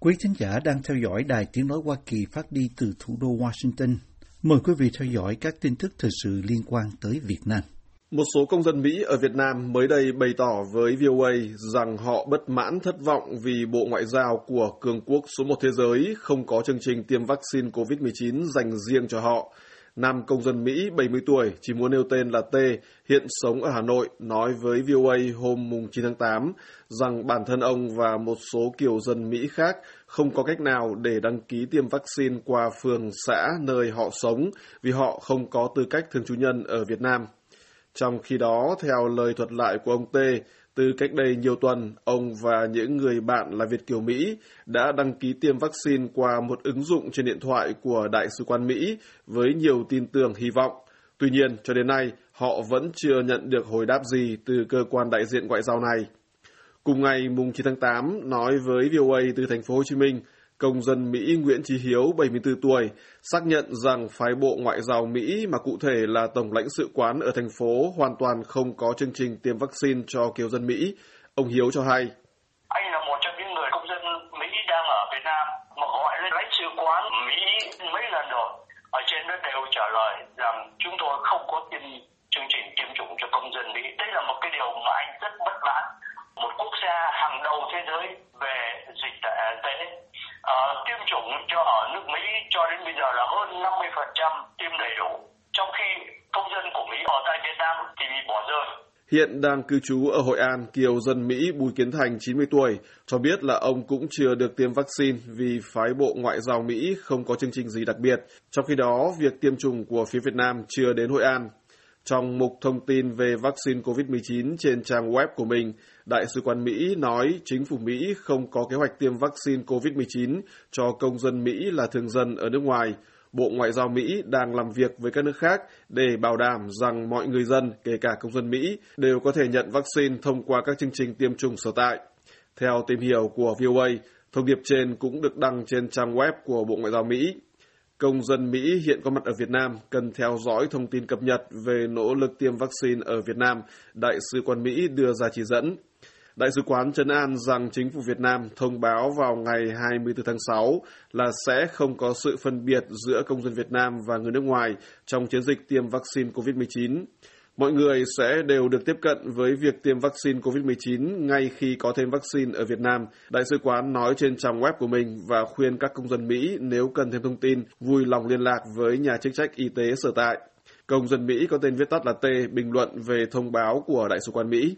Quý thính giả đang theo dõi Đài Tiếng Nói Hoa Kỳ phát đi từ thủ đô Washington. Mời quý vị theo dõi các tin tức thời sự liên quan tới Việt Nam. Một số công dân Mỹ ở Việt Nam mới đây bày tỏ với VOA rằng họ bất mãn thất vọng vì Bộ Ngoại giao của cường quốc số một thế giới không có chương trình tiêm vaccine COVID-19 dành riêng cho họ. Nam công dân Mỹ 70 tuổi, chỉ muốn nêu tên là T, hiện sống ở Hà Nội, nói với VOA hôm 9 tháng 8 rằng bản thân ông và một số kiều dân Mỹ khác không có cách nào để đăng ký tiêm vaccine qua phường xã nơi họ sống vì họ không có tư cách thường trú nhân ở Việt Nam. Trong khi đó, theo lời thuật lại của ông T, từ cách đây nhiều tuần, ông và những người bạn là Việt Kiều Mỹ đã đăng ký tiêm vaccine qua một ứng dụng trên điện thoại của Đại sứ quán Mỹ với nhiều tin tưởng hy vọng. Tuy nhiên, cho đến nay, họ vẫn chưa nhận được hồi đáp gì từ cơ quan đại diện ngoại giao này. Cùng ngày mùng 9 tháng 8, nói với VOA từ thành phố Hồ Chí Minh, công dân Mỹ Nguyễn Trí Hiếu, 74 tuổi, xác nhận rằng phái bộ ngoại giao Mỹ mà cụ thể là Tổng lãnh sự quán ở thành phố hoàn toàn không có chương trình tiêm vaccine cho kiều dân Mỹ. Ông Hiếu cho hay. Anh là một trong những người công dân Mỹ đang ở Việt Nam mà gọi lên lãnh sự quán Mỹ mấy lần rồi. Ở trên đó đều trả lời rằng chúng tôi không có tiêm chương trình tiêm chủng cho công dân Mỹ. Đây là một cái điều mà anh rất bất mãn. Một quốc gia hàng đầu thế giới về bây giờ là hơn 50% tiêm đầy đủ. Trong khi công dân của Mỹ ở tại Việt Nam thì bị bỏ rơi. Hiện đang cư trú ở Hội An, Kiều dân Mỹ Bùi Kiến Thành, 90 tuổi, cho biết là ông cũng chưa được tiêm vaccine vì phái bộ ngoại giao Mỹ không có chương trình gì đặc biệt. Trong khi đó, việc tiêm chủng của phía Việt Nam chưa đến Hội An. Trong mục thông tin về vaccine COVID-19 trên trang web của mình, Đại sứ quán Mỹ nói chính phủ Mỹ không có kế hoạch tiêm vaccine COVID-19 cho công dân Mỹ là thường dân ở nước ngoài. Bộ Ngoại giao Mỹ đang làm việc với các nước khác để bảo đảm rằng mọi người dân, kể cả công dân Mỹ, đều có thể nhận vaccine thông qua các chương trình tiêm chủng sở tại. Theo tìm hiểu của VOA, thông điệp trên cũng được đăng trên trang web của Bộ Ngoại giao Mỹ. Công dân Mỹ hiện có mặt ở Việt Nam cần theo dõi thông tin cập nhật về nỗ lực tiêm vaccine ở Việt Nam, Đại sứ quán Mỹ đưa ra chỉ dẫn. Đại sứ quán Trấn An rằng chính phủ Việt Nam thông báo vào ngày 24 tháng 6 là sẽ không có sự phân biệt giữa công dân Việt Nam và người nước ngoài trong chiến dịch tiêm vaccine COVID-19. Mọi người sẽ đều được tiếp cận với việc tiêm vaccine COVID-19 ngay khi có thêm vaccine ở Việt Nam, Đại sứ quán nói trên trang web của mình và khuyên các công dân Mỹ nếu cần thêm thông tin, vui lòng liên lạc với nhà chức trách y tế sở tại. Công dân Mỹ có tên viết tắt là T bình luận về thông báo của Đại sứ quán Mỹ.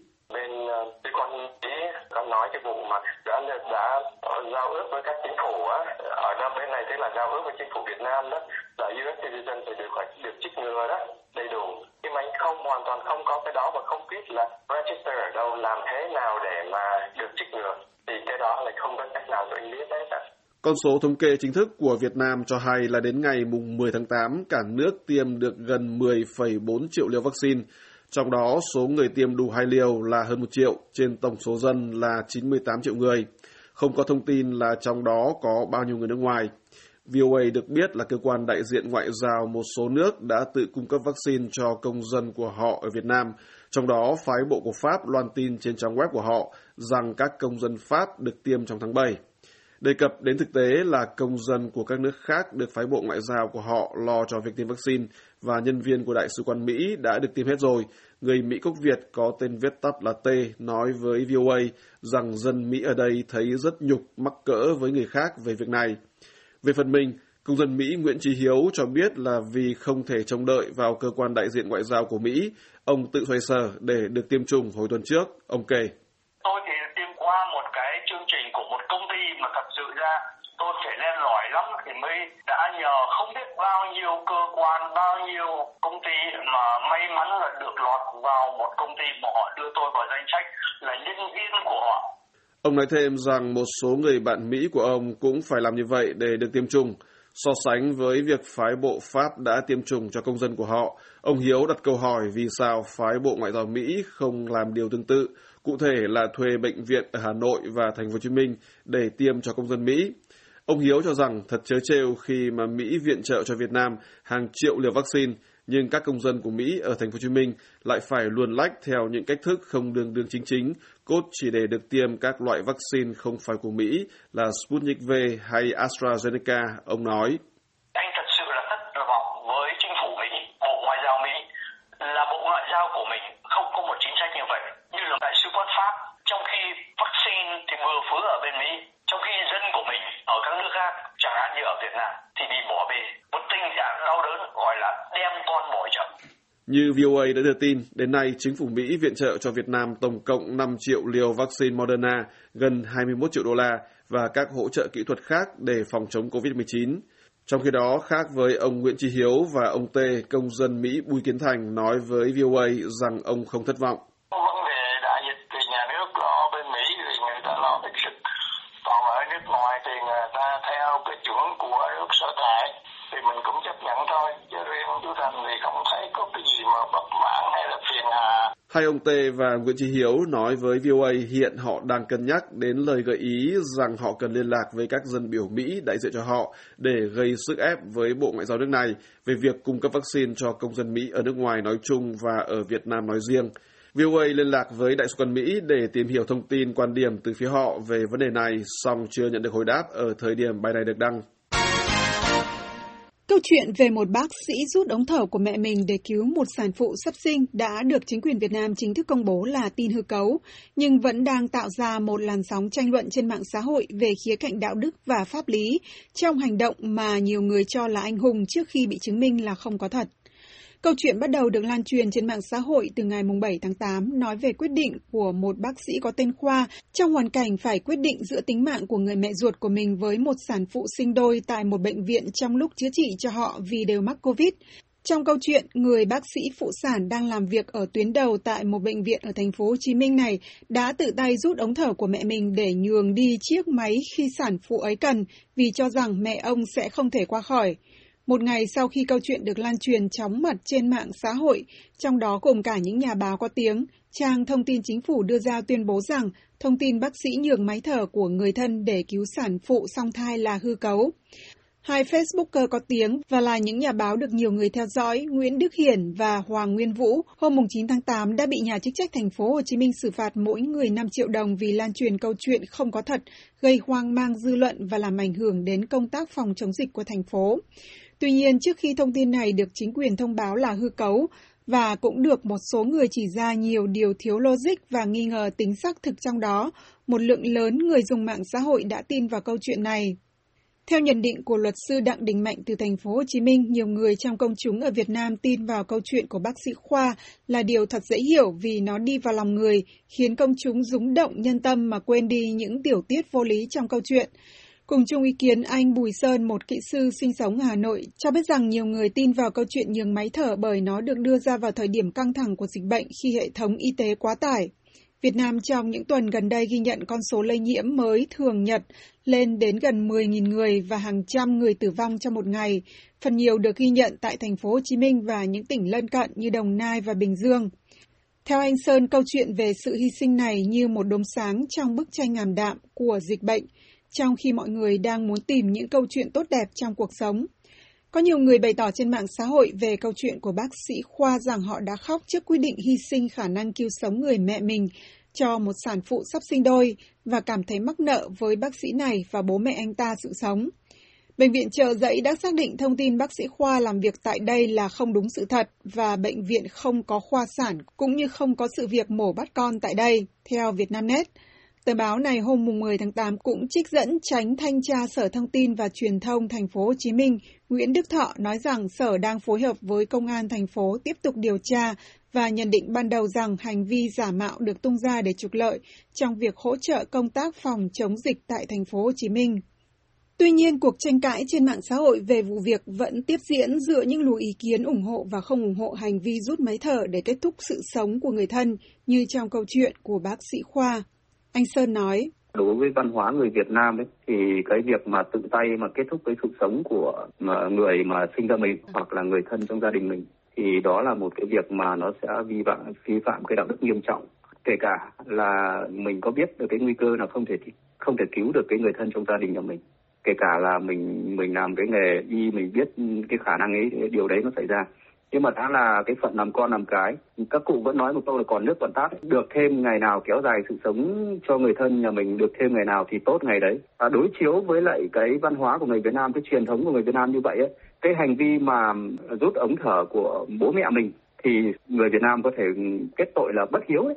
Của chính phủ Việt Nam đó là US citizen phải được phải được chích ngừa đó đầy đủ nhưng mà anh không hoàn toàn không có cái đó và không biết là register ở đâu làm thế nào để mà được chích ngừa thì cái đó là không có cách nào cho anh biết đấy Con số thống kê chính thức của Việt Nam cho hay là đến ngày mùng 10 tháng 8, cả nước tiêm được gần 10,4 triệu liều vaccine. Trong đó, số người tiêm đủ hai liều là hơn 1 triệu, trên tổng số dân là 98 triệu người. Không có thông tin là trong đó có bao nhiêu người nước ngoài. VOA được biết là cơ quan đại diện ngoại giao một số nước đã tự cung cấp vaccine cho công dân của họ ở Việt Nam, trong đó phái bộ của Pháp loan tin trên trang web của họ rằng các công dân Pháp được tiêm trong tháng 7. Đề cập đến thực tế là công dân của các nước khác được phái bộ ngoại giao của họ lo cho việc tiêm vaccine và nhân viên của Đại sứ quán Mỹ đã được tiêm hết rồi. Người Mỹ gốc Việt có tên viết tắt là T nói với VOA rằng dân Mỹ ở đây thấy rất nhục mắc cỡ với người khác về việc này. Về phần mình, công dân Mỹ Nguyễn Trí Hiếu cho biết là vì không thể trông đợi vào cơ quan đại diện ngoại giao của Mỹ, ông tự xoay sở để được tiêm chủng hồi tuần trước. Ông kể. tôi thì tiêm qua một cái chương trình của một công ty mà thật sự ra tôi phải lên lỏi lắm thì mới đã nhờ không biết bao nhiêu cơ quan bao nhiêu công ty mà may mắn là được lọt vào một công ty mà họ đưa tôi vào danh sách là nhân viên của họ Ông nói thêm rằng một số người bạn Mỹ của ông cũng phải làm như vậy để được tiêm chủng. So sánh với việc phái bộ Pháp đã tiêm chủng cho công dân của họ, ông Hiếu đặt câu hỏi vì sao phái bộ ngoại giao Mỹ không làm điều tương tự, cụ thể là thuê bệnh viện ở Hà Nội và Thành phố Hồ Chí Minh để tiêm cho công dân Mỹ. Ông Hiếu cho rằng thật chớ trêu khi mà Mỹ viện trợ cho Việt Nam hàng triệu liều vaccine, nhưng các công dân của Mỹ ở thành phố Hồ Chí Minh lại phải luồn lách theo những cách thức không đường đường chính chính, cốt chỉ để được tiêm các loại vaccine không phải của Mỹ là Sputnik V hay AstraZeneca, ông nói. Như VOA đã đưa tin, đến nay chính phủ Mỹ viện trợ cho Việt Nam tổng cộng 5 triệu liều vaccine Moderna, gần 21 triệu đô la và các hỗ trợ kỹ thuật khác để phòng chống COVID-19. Trong khi đó, khác với ông Nguyễn Trí Hiếu và ông Tê, công dân Mỹ Bùi Kiến Thành nói với VOA rằng ông không thất vọng. Nhận thôi. Chứ riêng chú Thành thì không thấy có cái gì mà bất mãn hay là phiền hà. Hai ông Tê và Nguyễn Trí Hiếu nói với VOA hiện họ đang cân nhắc đến lời gợi ý rằng họ cần liên lạc với các dân biểu Mỹ đại diện cho họ để gây sức ép với Bộ Ngoại giao nước này về việc cung cấp vaccine cho công dân Mỹ ở nước ngoài nói chung và ở Việt Nam nói riêng. VOA liên lạc với Đại sứ quán Mỹ để tìm hiểu thông tin quan điểm từ phía họ về vấn đề này, song chưa nhận được hồi đáp ở thời điểm bài này được đăng. Câu chuyện về một bác sĩ rút ống thở của mẹ mình để cứu một sản phụ sắp sinh đã được chính quyền Việt Nam chính thức công bố là tin hư cấu, nhưng vẫn đang tạo ra một làn sóng tranh luận trên mạng xã hội về khía cạnh đạo đức và pháp lý trong hành động mà nhiều người cho là anh hùng trước khi bị chứng minh là không có thật. Câu chuyện bắt đầu được lan truyền trên mạng xã hội từ ngày 7 tháng 8 nói về quyết định của một bác sĩ có tên Khoa trong hoàn cảnh phải quyết định giữa tính mạng của người mẹ ruột của mình với một sản phụ sinh đôi tại một bệnh viện trong lúc chữa trị cho họ vì đều mắc Covid. Trong câu chuyện, người bác sĩ phụ sản đang làm việc ở tuyến đầu tại một bệnh viện ở thành phố Hồ Chí Minh này đã tự tay rút ống thở của mẹ mình để nhường đi chiếc máy khi sản phụ ấy cần vì cho rằng mẹ ông sẽ không thể qua khỏi. Một ngày sau khi câu chuyện được lan truyền chóng mặt trên mạng xã hội, trong đó gồm cả những nhà báo có tiếng, trang thông tin chính phủ đưa ra tuyên bố rằng thông tin bác sĩ nhường máy thở của người thân để cứu sản phụ song thai là hư cấu. Hai Facebooker có tiếng và là những nhà báo được nhiều người theo dõi, Nguyễn Đức Hiển và Hoàng Nguyên Vũ, hôm 9 tháng 8 đã bị nhà chức trách thành phố Hồ Chí Minh xử phạt mỗi người 5 triệu đồng vì lan truyền câu chuyện không có thật, gây hoang mang dư luận và làm ảnh hưởng đến công tác phòng chống dịch của thành phố. Tuy nhiên, trước khi thông tin này được chính quyền thông báo là hư cấu, và cũng được một số người chỉ ra nhiều điều thiếu logic và nghi ngờ tính xác thực trong đó, một lượng lớn người dùng mạng xã hội đã tin vào câu chuyện này. Theo nhận định của luật sư Đặng Đình Mạnh từ thành phố Hồ Chí Minh, nhiều người trong công chúng ở Việt Nam tin vào câu chuyện của bác sĩ Khoa là điều thật dễ hiểu vì nó đi vào lòng người, khiến công chúng rúng động nhân tâm mà quên đi những tiểu tiết vô lý trong câu chuyện. Cùng chung ý kiến, anh Bùi Sơn, một kỹ sư sinh sống ở Hà Nội, cho biết rằng nhiều người tin vào câu chuyện nhường máy thở bởi nó được đưa ra vào thời điểm căng thẳng của dịch bệnh khi hệ thống y tế quá tải. Việt Nam trong những tuần gần đây ghi nhận con số lây nhiễm mới thường nhật lên đến gần 10.000 người và hàng trăm người tử vong trong một ngày, phần nhiều được ghi nhận tại thành phố Hồ Chí Minh và những tỉnh lân cận như Đồng Nai và Bình Dương. Theo anh Sơn, câu chuyện về sự hy sinh này như một đốm sáng trong bức tranh ngàm đạm của dịch bệnh, trong khi mọi người đang muốn tìm những câu chuyện tốt đẹp trong cuộc sống. Có nhiều người bày tỏ trên mạng xã hội về câu chuyện của bác sĩ Khoa rằng họ đã khóc trước quyết định hy sinh khả năng cứu sống người mẹ mình cho một sản phụ sắp sinh đôi và cảm thấy mắc nợ với bác sĩ này và bố mẹ anh ta sự sống. Bệnh viện Trợ Giấy đã xác định thông tin bác sĩ Khoa làm việc tại đây là không đúng sự thật và bệnh viện không có khoa sản cũng như không có sự việc mổ bắt con tại đây, theo Vietnamnet. Tờ báo này hôm 10 tháng 8 cũng trích dẫn tránh thanh tra Sở Thông tin và Truyền thông thành phố Hồ Chí Minh Nguyễn Đức Thọ nói rằng Sở đang phối hợp với Công an thành phố tiếp tục điều tra và nhận định ban đầu rằng hành vi giả mạo được tung ra để trục lợi trong việc hỗ trợ công tác phòng chống dịch tại thành phố Hồ Chí Minh. Tuy nhiên, cuộc tranh cãi trên mạng xã hội về vụ việc vẫn tiếp diễn dựa những luồng ý kiến ủng hộ và không ủng hộ hành vi rút máy thở để kết thúc sự sống của người thân như trong câu chuyện của bác sĩ Khoa. Anh Sơn nói. Đối với văn hóa người Việt Nam ấy, thì cái việc mà tự tay mà kết thúc cái sự sống của mà người mà sinh ra mình hoặc là người thân trong gia đình mình thì đó là một cái việc mà nó sẽ vi phạm vi phạm cái đạo đức nghiêm trọng. Kể cả là mình có biết được cái nguy cơ là không thể không thể cứu được cái người thân trong gia đình nhà mình. Kể cả là mình mình làm cái nghề y mình biết cái khả năng ấy điều đấy nó xảy ra nhưng mà đã là cái phận làm con làm cái các cụ vẫn nói một câu là còn nước còn tát được thêm ngày nào kéo dài sự sống cho người thân nhà mình được thêm ngày nào thì tốt ngày đấy à, đối chiếu với lại cái văn hóa của người Việt Nam cái truyền thống của người Việt Nam như vậy ấy, cái hành vi mà rút ống thở của bố mẹ mình thì người Việt Nam có thể kết tội là bất hiếu ấy.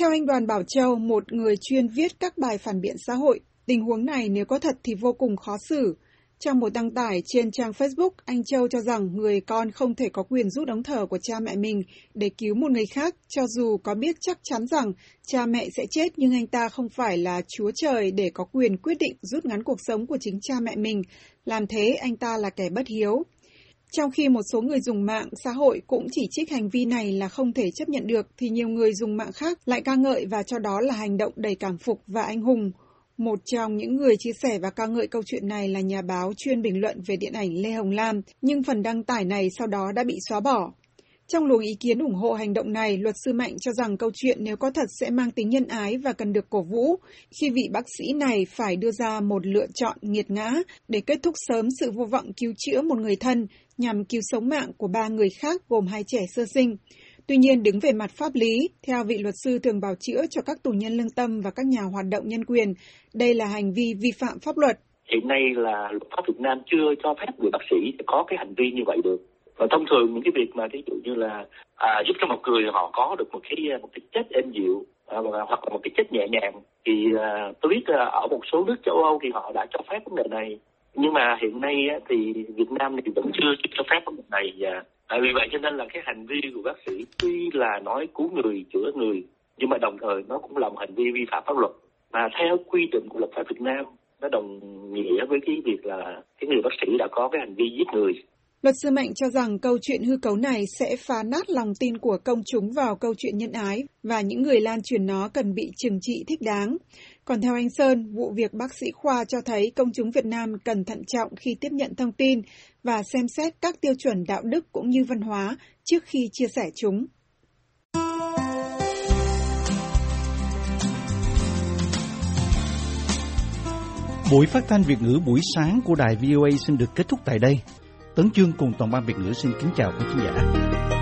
Theo anh Đoàn Bảo Châu, một người chuyên viết các bài phản biện xã hội, tình huống này nếu có thật thì vô cùng khó xử. Trong một đăng tải trên trang Facebook, anh Châu cho rằng người con không thể có quyền rút ống thở của cha mẹ mình để cứu một người khác, cho dù có biết chắc chắn rằng cha mẹ sẽ chết nhưng anh ta không phải là Chúa Trời để có quyền quyết định rút ngắn cuộc sống của chính cha mẹ mình. Làm thế anh ta là kẻ bất hiếu. Trong khi một số người dùng mạng xã hội cũng chỉ trích hành vi này là không thể chấp nhận được, thì nhiều người dùng mạng khác lại ca ngợi và cho đó là hành động đầy cảm phục và anh hùng. Một trong những người chia sẻ và ca ngợi câu chuyện này là nhà báo chuyên bình luận về điện ảnh Lê Hồng Lam, nhưng phần đăng tải này sau đó đã bị xóa bỏ. Trong luồng ý kiến ủng hộ hành động này, luật sư Mạnh cho rằng câu chuyện nếu có thật sẽ mang tính nhân ái và cần được cổ vũ, khi vị bác sĩ này phải đưa ra một lựa chọn nghiệt ngã để kết thúc sớm sự vô vọng cứu chữa một người thân nhằm cứu sống mạng của ba người khác gồm hai trẻ sơ sinh. Tuy nhiên, đứng về mặt pháp lý, theo vị luật sư thường bảo chữa cho các tù nhân lương tâm và các nhà hoạt động nhân quyền, đây là hành vi vi phạm pháp luật. Hiện nay là luật pháp Việt Nam chưa cho phép người bác sĩ có cái hành vi như vậy được. Và thông thường những cái việc mà ví dụ như là à, giúp cho một người họ có được một cái một cái chết êm dịu à, hoặc là một cái chết nhẹ nhàng thì à, tôi biết à, ở một số nước châu Âu thì họ đã cho phép vấn đề này. Nhưng mà hiện nay á, thì Việt Nam thì vẫn chưa cho phép vấn đề này à à, vì vậy cho nên là cái hành vi của bác sĩ tuy là nói cứu người chữa người nhưng mà đồng thời nó cũng là một hành vi vi phạm pháp luật mà theo quy định của luật pháp Việt Nam nó đồng nghĩa với cái việc là cái người bác sĩ đã có cái hành vi giết người Luật sư Mạnh cho rằng câu chuyện hư cấu này sẽ phá nát lòng tin của công chúng vào câu chuyện nhân ái và những người lan truyền nó cần bị trừng trị thích đáng. Còn theo anh Sơn, vụ việc bác sĩ Khoa cho thấy công chúng Việt Nam cần thận trọng khi tiếp nhận thông tin và xem xét các tiêu chuẩn đạo đức cũng như văn hóa trước khi chia sẻ chúng. Buổi phát thanh Việt ngữ buổi sáng của đài VOA xin được kết thúc tại đây. Tấn Chương cùng toàn ban Việt ngữ xin kính chào quý khán giả.